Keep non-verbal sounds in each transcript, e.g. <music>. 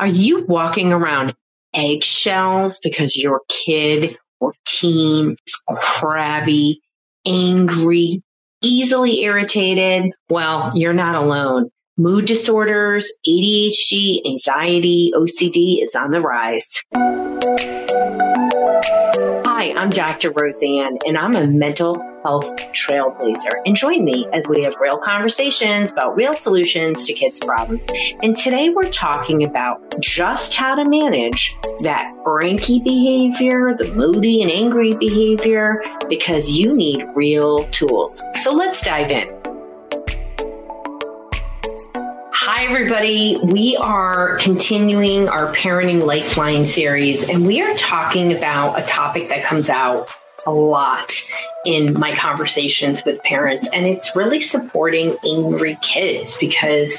Are you walking around eggshells because your kid or teen is crabby, angry, easily irritated? Well, you're not alone. Mood disorders, ADHD, anxiety, OCD is on the rise. Hi, I'm Dr. Roseann, and I'm a mental health trailblazer. And join me as we have real conversations about real solutions to kids' problems. And today we're talking about just how to manage that cranky behavior, the moody and angry behavior, because you need real tools. So let's dive in. Hi, everybody. We are continuing our Parenting Lifeline series, and we are talking about a topic that comes out a lot in my conversations with parents, and it's really supporting angry kids because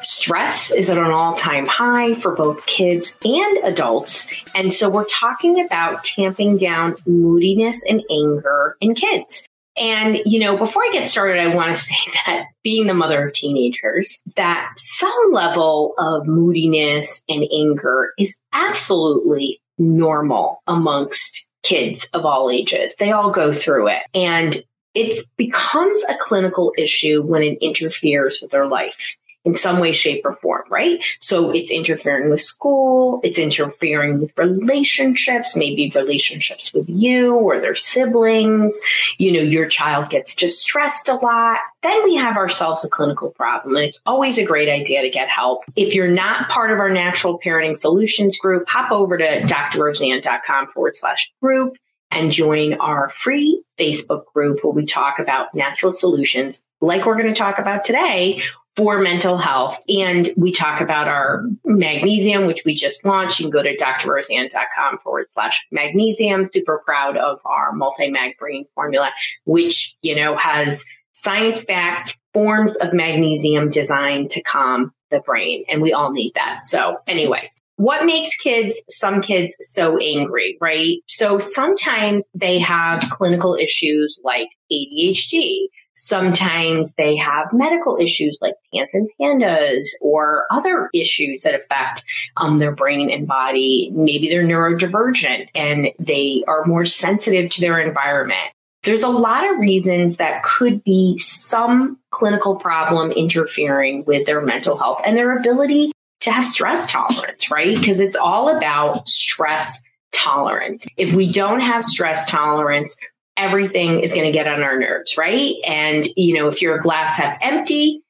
stress is at an all time high for both kids and adults. And so we're talking about tamping down moodiness and anger in kids. And, you know, before I get started, I want to say <laughs> that being the mother of teenagers, that some level of moodiness and anger is absolutely normal amongst kids of all ages. They all go through it. And it becomes a clinical issue when it interferes with their life in some way, shape, or form, right? So it's interfering with school, it's interfering with relationships, maybe relationships with you or their siblings. You know, your child gets distressed a lot. Then we have ourselves a clinical problem. And it's always a great idea to get help. If you're not part of our natural parenting solutions group, hop over to drroseann.com forward slash group and join our free Facebook group where we talk about natural solutions like we're going to talk about today for mental health. And we talk about our magnesium, which we just launched. You can go to drroseann.com forward slash magnesium. Super proud of our multi-mag brain formula, which, you know, has science backed forms of magnesium designed to calm the brain. And we all need that. So anyway, what makes kids, some kids so angry, right? So sometimes they have clinical issues like ADHD Sometimes they have medical issues like PANS and PANDAS or other issues that affect um, their brain and body. Maybe they're neurodivergent and they are more sensitive to their environment. There's a lot of reasons that could be some clinical problem interfering with their mental health and their ability to have stress tolerance, right? Because it's all about stress tolerance. If we don't have stress tolerance, everything is going to get on our nerves, right? And, you know, if you're a glass half empty,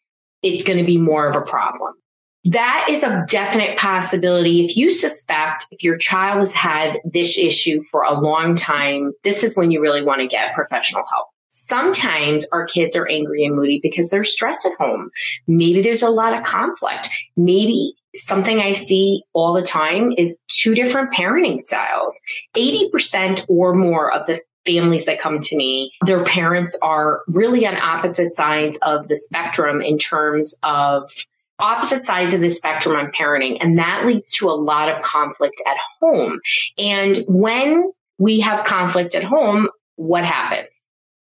it's going to be more of a problem. That is a definite possibility. If you suspect if your child has had this issue for a long time, this is when you really want to get professional help. Sometimes our kids are angry and moody because they're stressed at home. Maybe there's a lot of conflict. Maybe something I see all the time is two different parenting styles. 80% or more of the families that come to me, their parents are really on opposite sides of the spectrum in terms of opposite sides of the spectrum on parenting. And that leads to a lot of conflict at home. And when we have conflict at home, what happens?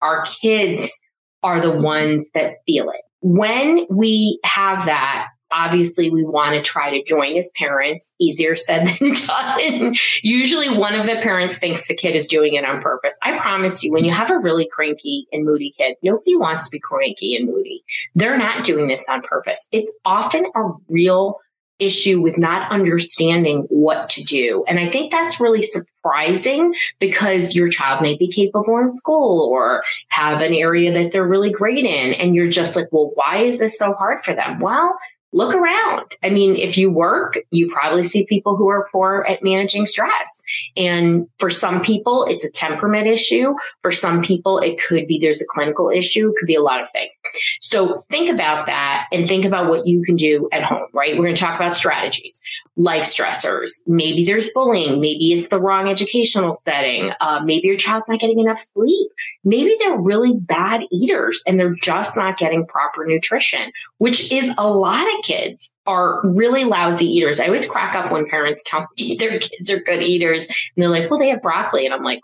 Our kids are the ones that feel it. When we have that, obviously we want to try to join as parents. Easier said <laughs> than done. Usually one of the parents thinks the kid is doing it on purpose. I promise you, when you have a really cranky and moody kid, nobody wants to be cranky and moody. They're not doing this on purpose. It's often a real issue with not understanding what to do. And I think that's really surprising because your child may be capable in school or have an area that they're really great in. And you're just like, well, why is this so hard for them? Well, look around. I mean, if you work, you probably see people who are poor at managing stress. And for some people, it's a temperament issue. For some people, it could be there's a clinical issue. It could be a lot of things. So think about that and think about what you can do at home, right? We're going to talk about strategies, life stressors. Maybe there's bullying. Maybe it's the wrong educational setting. Uh, maybe your child's not getting enough sleep. Maybe they're really bad eaters and they're just not getting proper nutrition, which is a lot of kids are really lousy eaters. I always crack up when parents tell me <laughs> their kids are good eaters and they're like, well, they have broccoli. And I'm like,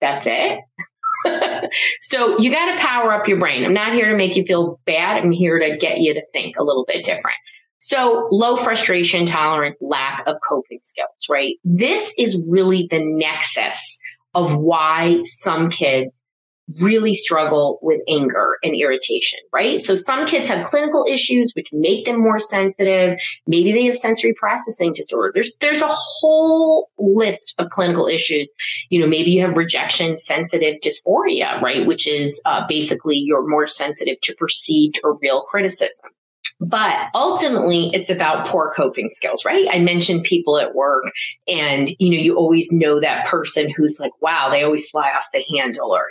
that's it. <laughs> so you got to power up your brain. I'm not here to make you feel bad. I'm here to get you to think a little bit different. So low frustration tolerance, lack of coping skills, right? This is really the nexus of why some kids really struggle with anger and irritation, right? So some kids have clinical issues which make them more sensitive. Maybe they have sensory processing disorder. There's there's a whole list of clinical issues. You know, maybe you have rejection sensitive dysphoria, right? Which is uh, basically you're more sensitive to perceived or real criticism. But ultimately, it's about poor coping skills, right? I mentioned people at work and, you know, you always know that person who's like, wow, they always fly off the handle or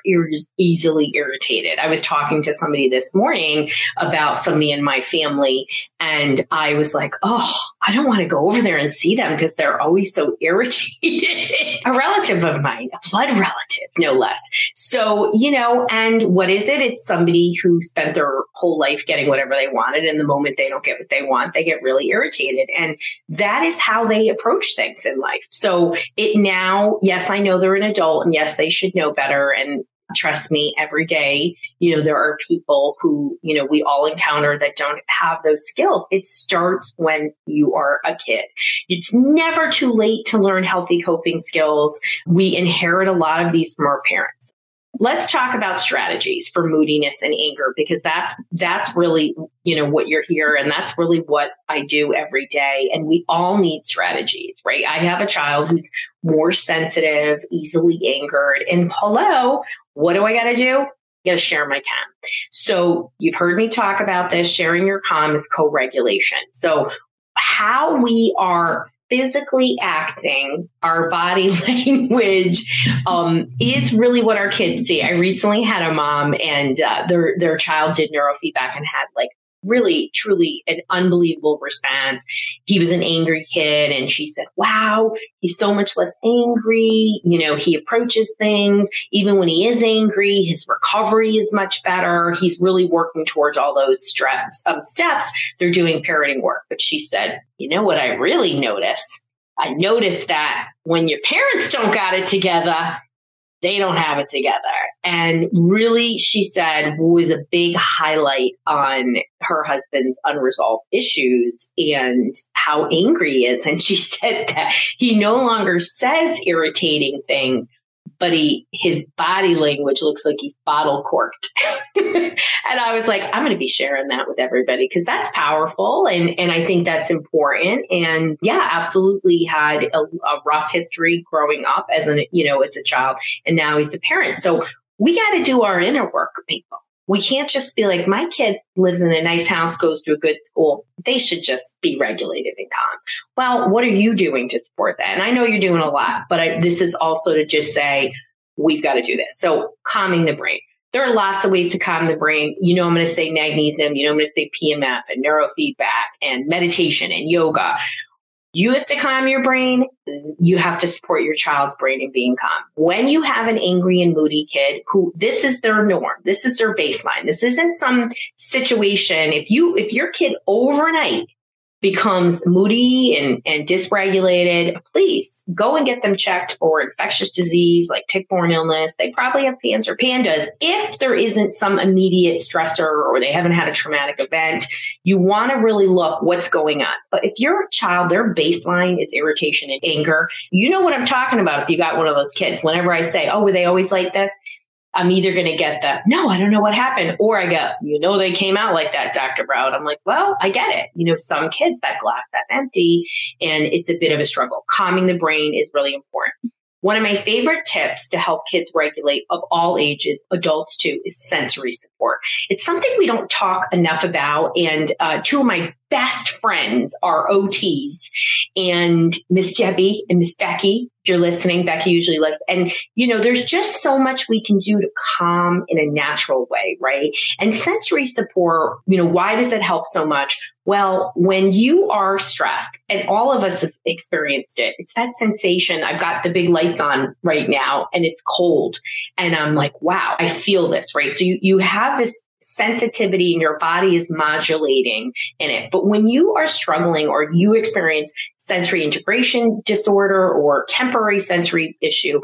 easily irritated. I was talking to somebody this morning about somebody in my family and I was like, oh, I don't want to go over there and see them because they're always so <laughs> irritated. a relative of mine, a blood relative, no less. So, you know, and what is it? It's somebody who spent their whole life getting whatever they wanted and the moment they don't get what they want, they get really irritated. And that is how they approach things in life. So it now, yes, I know they're an adult and yes, they should know better. And trust me, every day, you know, there are people who, you know, we all encounter that don't have those skills. It starts when you are a kid. It's never too late to learn healthy coping skills. We inherit a lot of these from our parents. Let's talk about strategies for moodiness and anger because that's that's really, you know, what you're here and that's really what I do every day and we all need strategies, right? I have a child who's more sensitive, easily angered and hello, what do I got to do? Got to share my calm. So you've heard me talk about this. Sharing your calm is co-regulation. So how we are physically acting, our body <laughs> language, um, is really what our kids see. I recently had a mom and uh, their their child did neurofeedback and had like really, truly an unbelievable response. He was an angry kid and she said, wow, he's so much less angry. You know, he approaches things. Even when he is angry, his recovery is much better. He's really working towards all those steps. Um, steps. They're doing parenting work. But she said, you know what I really notice? I noticed that when your parents don't got it together, they don't have it together. And really, she said, was a big highlight on her husband's unresolved issues and how angry he is. And she <laughs> said that he no longer says irritating things, but he his body language looks like he's bottle corked. <laughs> and I was like, I'm going to be sharing that with everybody because that's powerful and and I think that's important. And yeah, absolutely had a, a rough history growing up as an you know it's a child, and now he's a parent. So we got to do our inner work, people. We can't just be like, my kid lives in a nice house, goes to a good school. They should just be regulated. Well, what are you doing to support that? And I know you're doing a lot, but I, this is also to just say, we've got to do this. So calming the brain. There are lots of ways to calm the brain. You know, I'm going to say magnesium. You know, I'm going to say PMF and neurofeedback and meditation and yoga. You have to calm your brain. You have to support your child's brain in being calm. When you have an angry and moody kid who this is their norm, this is their baseline. This isn't some situation. If you, if your kid overnight becomes moody and, and dysregulated, please go and get them checked for infectious disease like tick-borne illness. They probably have PANS or PANDAS. If there isn't some immediate stressor or they haven't had a traumatic event, you want to really look what's going on. But if your child, their baseline is irritation and anger, you know what I'm talking about if you got one of those kids. Whenever I say, oh, were they always like this? I'm either going to get the, no, I don't know what happened. Or I go, you know, they came out like that, Dr. Brown. I'm like, well, I get it. You know, some kids, that glass that's empty and it's a bit of a struggle. Calming the brain is really important. One of my favorite tips to help kids regulate of all ages, adults too, is sensory support. It's something we don't talk enough about. And uh, two of my best friends are OTs and Miss Debbie and Miss Becky. If you're listening, Becky usually listens. And, you know, there's just so much we can do to calm in a natural way, right? And sensory support, you know, why does it help so much? Well, when you are stressed, and all of us have experienced it, it's that sensation. I've got the big lights on right now and it's cold. And I'm like, wow, I feel this, right? So you, you have this sensitivity and your body is modulating in it. But when you are struggling or you experience sensory integration disorder or temporary sensory issue,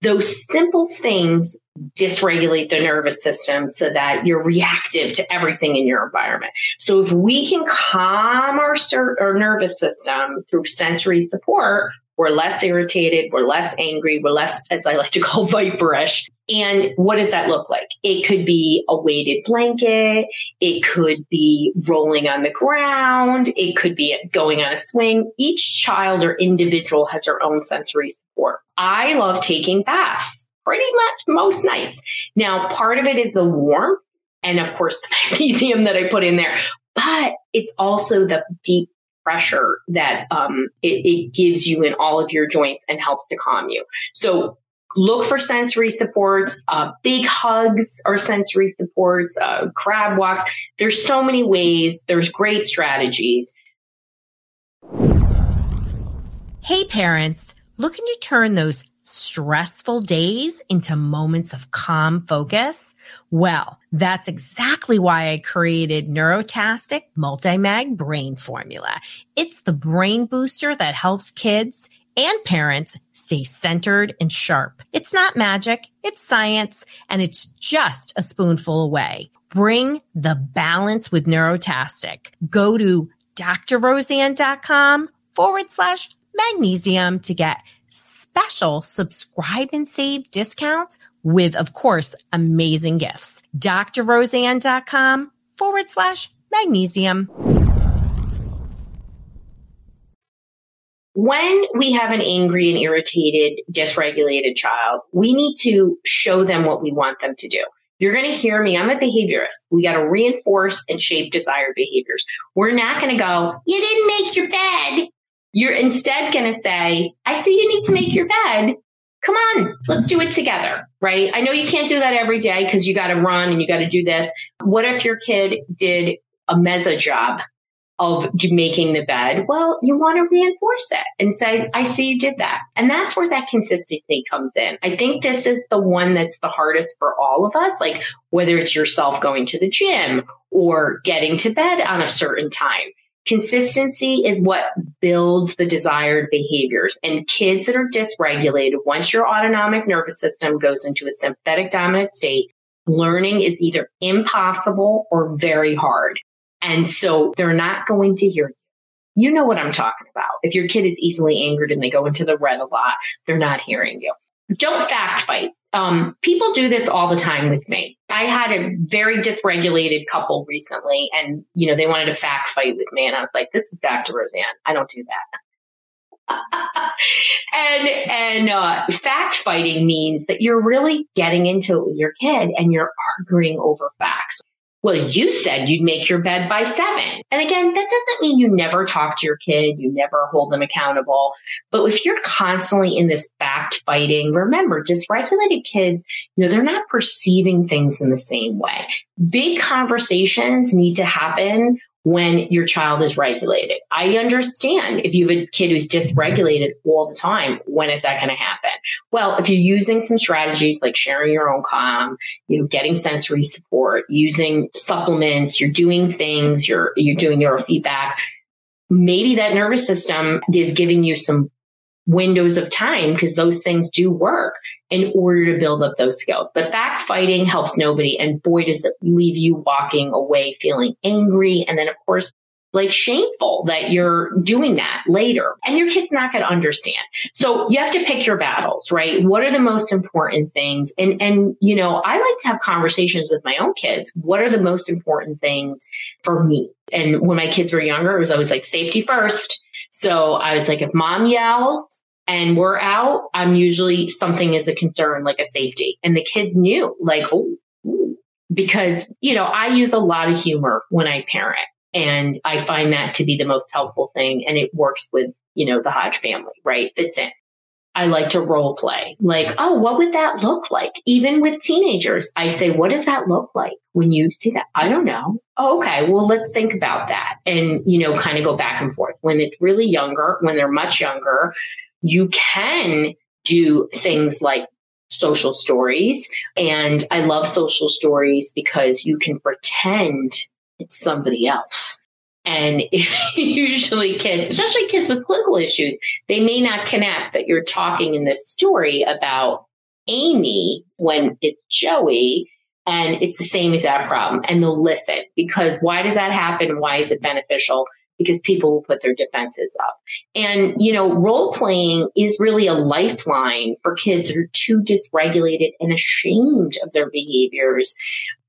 those simple things dysregulate the nervous system so that you're reactive to everything in your environment. So if we can calm our, our nervous system through sensory support, we're less irritated, we're less angry, we're less, as I like to call <laughs> viperish. And what does that look like? It could be a weighted blanket. It could be rolling on the ground. It could be going on a swing. Each child or individual has their own sensory support. I love taking baths pretty much most nights. Now, part of it is the warmth and of course the <laughs> magnesium that I put in there, but it's also the deep pressure that um, it, it gives you in all of your joints and helps to calm you. So look for sensory supports. Uh, big hugs are sensory supports. Uh, crab walks. There's so many ways. There's great strategies. Hey, parents, looking to turn those stressful days into moments of calm focus? Well, that's exactly why I created Neurotastic Multimag Brain Formula. It's the brain booster that helps kids and parents stay centered and sharp. It's not magic, it's science, and it's just a spoonful away. Bring the balance with Neurotastic. Go to drroseann.com forward slash magnesium to get special subscribe and save discounts with, of course, amazing gifts. drroseann.com forward slash magnesium. When we have an angry and irritated, dysregulated child, we need to show them what we want them to do. You're going to hear me. I'm a behaviorist. We got to reinforce and shape desired behaviors. We're not going to go, you didn't make your bed. You're instead going to say, I see you need to make your bed. Come on, let's do it together, right? I know you can't do that every day because you got to run and you got to do this. What if your kid did a meza job of making the bed? Well, you want to reinforce it and say, I see you did that. And that's where that consistency comes in. I think this is the one that's the hardest for all of us. Like whether it's yourself going to the gym or getting to bed on a certain time Consistency is what builds the desired behaviors. And kids that are dysregulated, once your autonomic nervous system goes into a sympathetic dominant state, learning is either impossible or very hard. And so they're not going to hear you. You know what I'm talking about. If your kid is easily angered and they go into the red a lot, they're not hearing you. Don't fact fight. Um, people do this all the time with me. I had a very dysregulated couple recently and, you know, they wanted to fact fight with me. And I was like, this is Dr. Roseann. I don't do that. <laughs> and and uh, fact fighting means that you're really getting into it with your kid and you're arguing over facts. Well, you said you'd make your bed by seven. And again, that doesn't mean you never talk to your kid, you never hold them accountable. But if you're constantly in this fact fighting, remember, dysregulated kids, you know, they're not perceiving things in the same way. Big conversations need to happen when your child is regulated. I understand if you have a kid who's dysregulated all the time, when is that going to happen? Well, if you're using some strategies like sharing your own calm, you know, getting sensory support, using supplements, you're doing things, you're, you're doing neurofeedback, maybe that nervous system is giving you some windows of time because those things do work in order to build up those skills. But fact fighting helps nobody. And boy, does it leave you walking away feeling angry. And then of course, like shameful that you're doing that later and your kid's not going to understand. So you have to pick your battles, right? What are the most important things? And, and, you know, I like to have conversations with my own kids. What are the most important things for me? And when my kids were younger, it was always like safety first. So I was like, if mom yells and we're out, I'm usually something is a concern, like a safety. And the kids knew, like, oh, because, you know, I use a lot of humor when I parent. And I find that to be the most helpful thing. And it works with, you know, the Hodge family, right? Fits in. I like to role play. Like, oh, what would that look like? Even with teenagers, I say, what does that look like when you see that? I don't know. Oh, okay. Well, let's think about that and, you know, kind of go back and forth. When it's really younger, when they're much younger, you can do things like social stories. And I love social stories because you can pretend it's somebody else. And <laughs> usually kids, especially kids with clinical issues, they may not connect that you're talking in this story about Amy when it's Joey and it's the same exact problem and they'll listen because why does that happen? Why is it beneficial? Because people will put their defenses up. And, you know, role playing is really a lifeline for kids who are too dysregulated and ashamed of their behaviors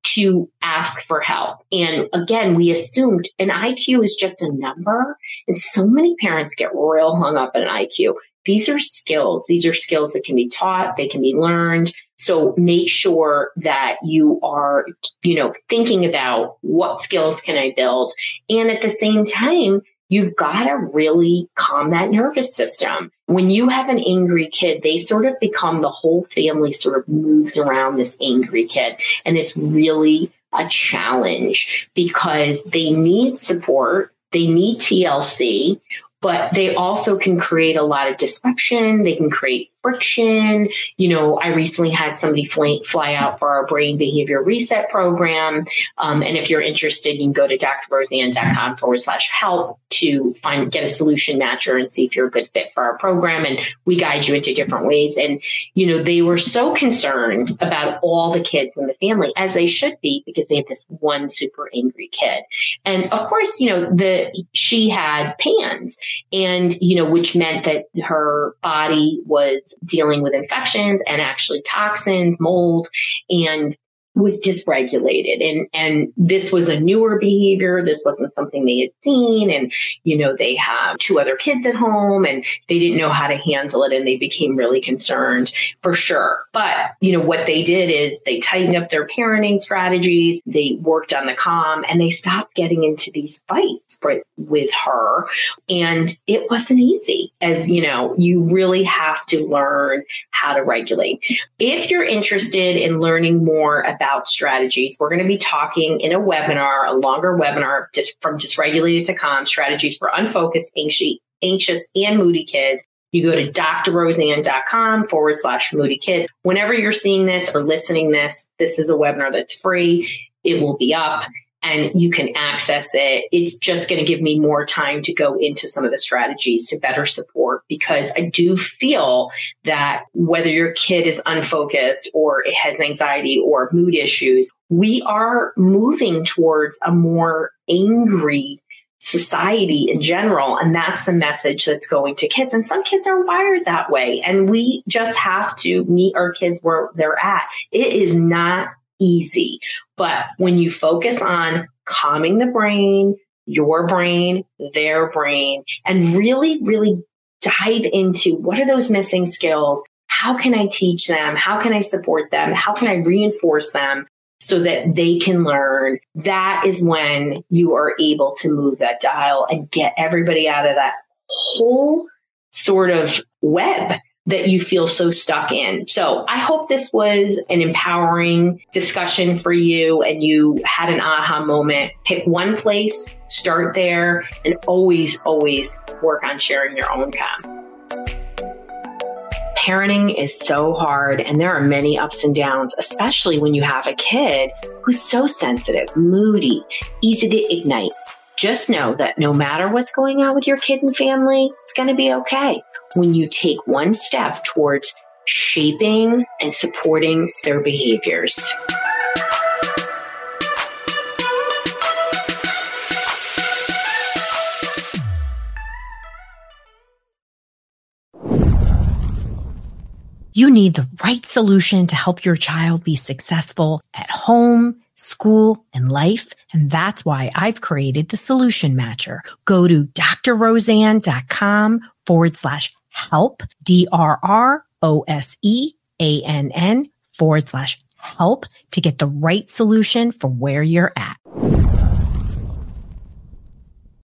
to ask for help. And again, we assumed an IQ is just a number. And so many parents get real hung up on an IQ. These are skills. These are skills that can be taught. They can be learned. So make sure that you are, you know, thinking about what skills can I build? And at the same time, you've got to really calm that nervous system. When you have an angry kid, they sort of become the whole family sort of moves around this angry kid. And it's really a challenge because they need support. They need TLC, but they also can create a lot of disruption. They can create friction. You know, I recently had somebody fly, fly out for our brain behavior reset program. Um, and if you're interested, you can go to drroseann.com forward slash help to find, get a solution matcher and see if you're a good fit for our program. And we guide you into different ways. And, you know, they were so concerned about all the kids in the family as they should be because they had this one super angry kid. And of course, you know, the, she had PANS and, you know, which meant that her body was dealing with infections and actually toxins, mold, and was dysregulated. And and this was a newer behavior. This wasn't something they had seen. And you know they have two other kids at home and they didn't know how to handle it and they became really concerned for sure. But you know what they did is they tightened up their parenting strategies. They worked on the calm and they stopped getting into these fights with her. And it wasn't easy as you know you really have to learn how to regulate. If you're interested in learning more about strategies. We're going to be talking in a webinar, a longer webinar, just from dysregulated to calm strategies for unfocused, anxious, anxious and moody kids. You go to drroseann.com forward slash moody kids. Whenever you're seeing this or listening this, this is a webinar that's free. It will be up and you can access it. It's just going to give me more time to go into some of the strategies to better support because I do feel that whether your kid is unfocused or it has anxiety or mood issues, we are moving towards a more angry society in general. And that's the message that's going to kids. And some kids are wired that way. And we just have to meet our kids where they're at. It is not easy. But when you focus on calming the brain, your brain, their brain, and really, really dive into what are those missing skills? How can I teach them? How can I support them? How can I reinforce them so that they can learn? That is when you are able to move that dial and get everybody out of that whole sort of web that you feel so stuck in. So I hope this was an empowering discussion for you and you had an aha moment. Pick one place, start there, and always, always work on sharing your own path. Parenting is so hard and there are many ups and downs, especially when you have a kid who's so sensitive, moody, easy to ignite. Just know that no matter what's going on with your kid and family, it's going to be okay when you take one step towards shaping and supporting their behaviors. You need the right solution to help your child be successful at home, school, and life. And that's why I've created the solution matcher. Go to drroseann.com forward slash help, D-R-R-O-S-E-A-N-N forward slash help to get the right solution for where you're at.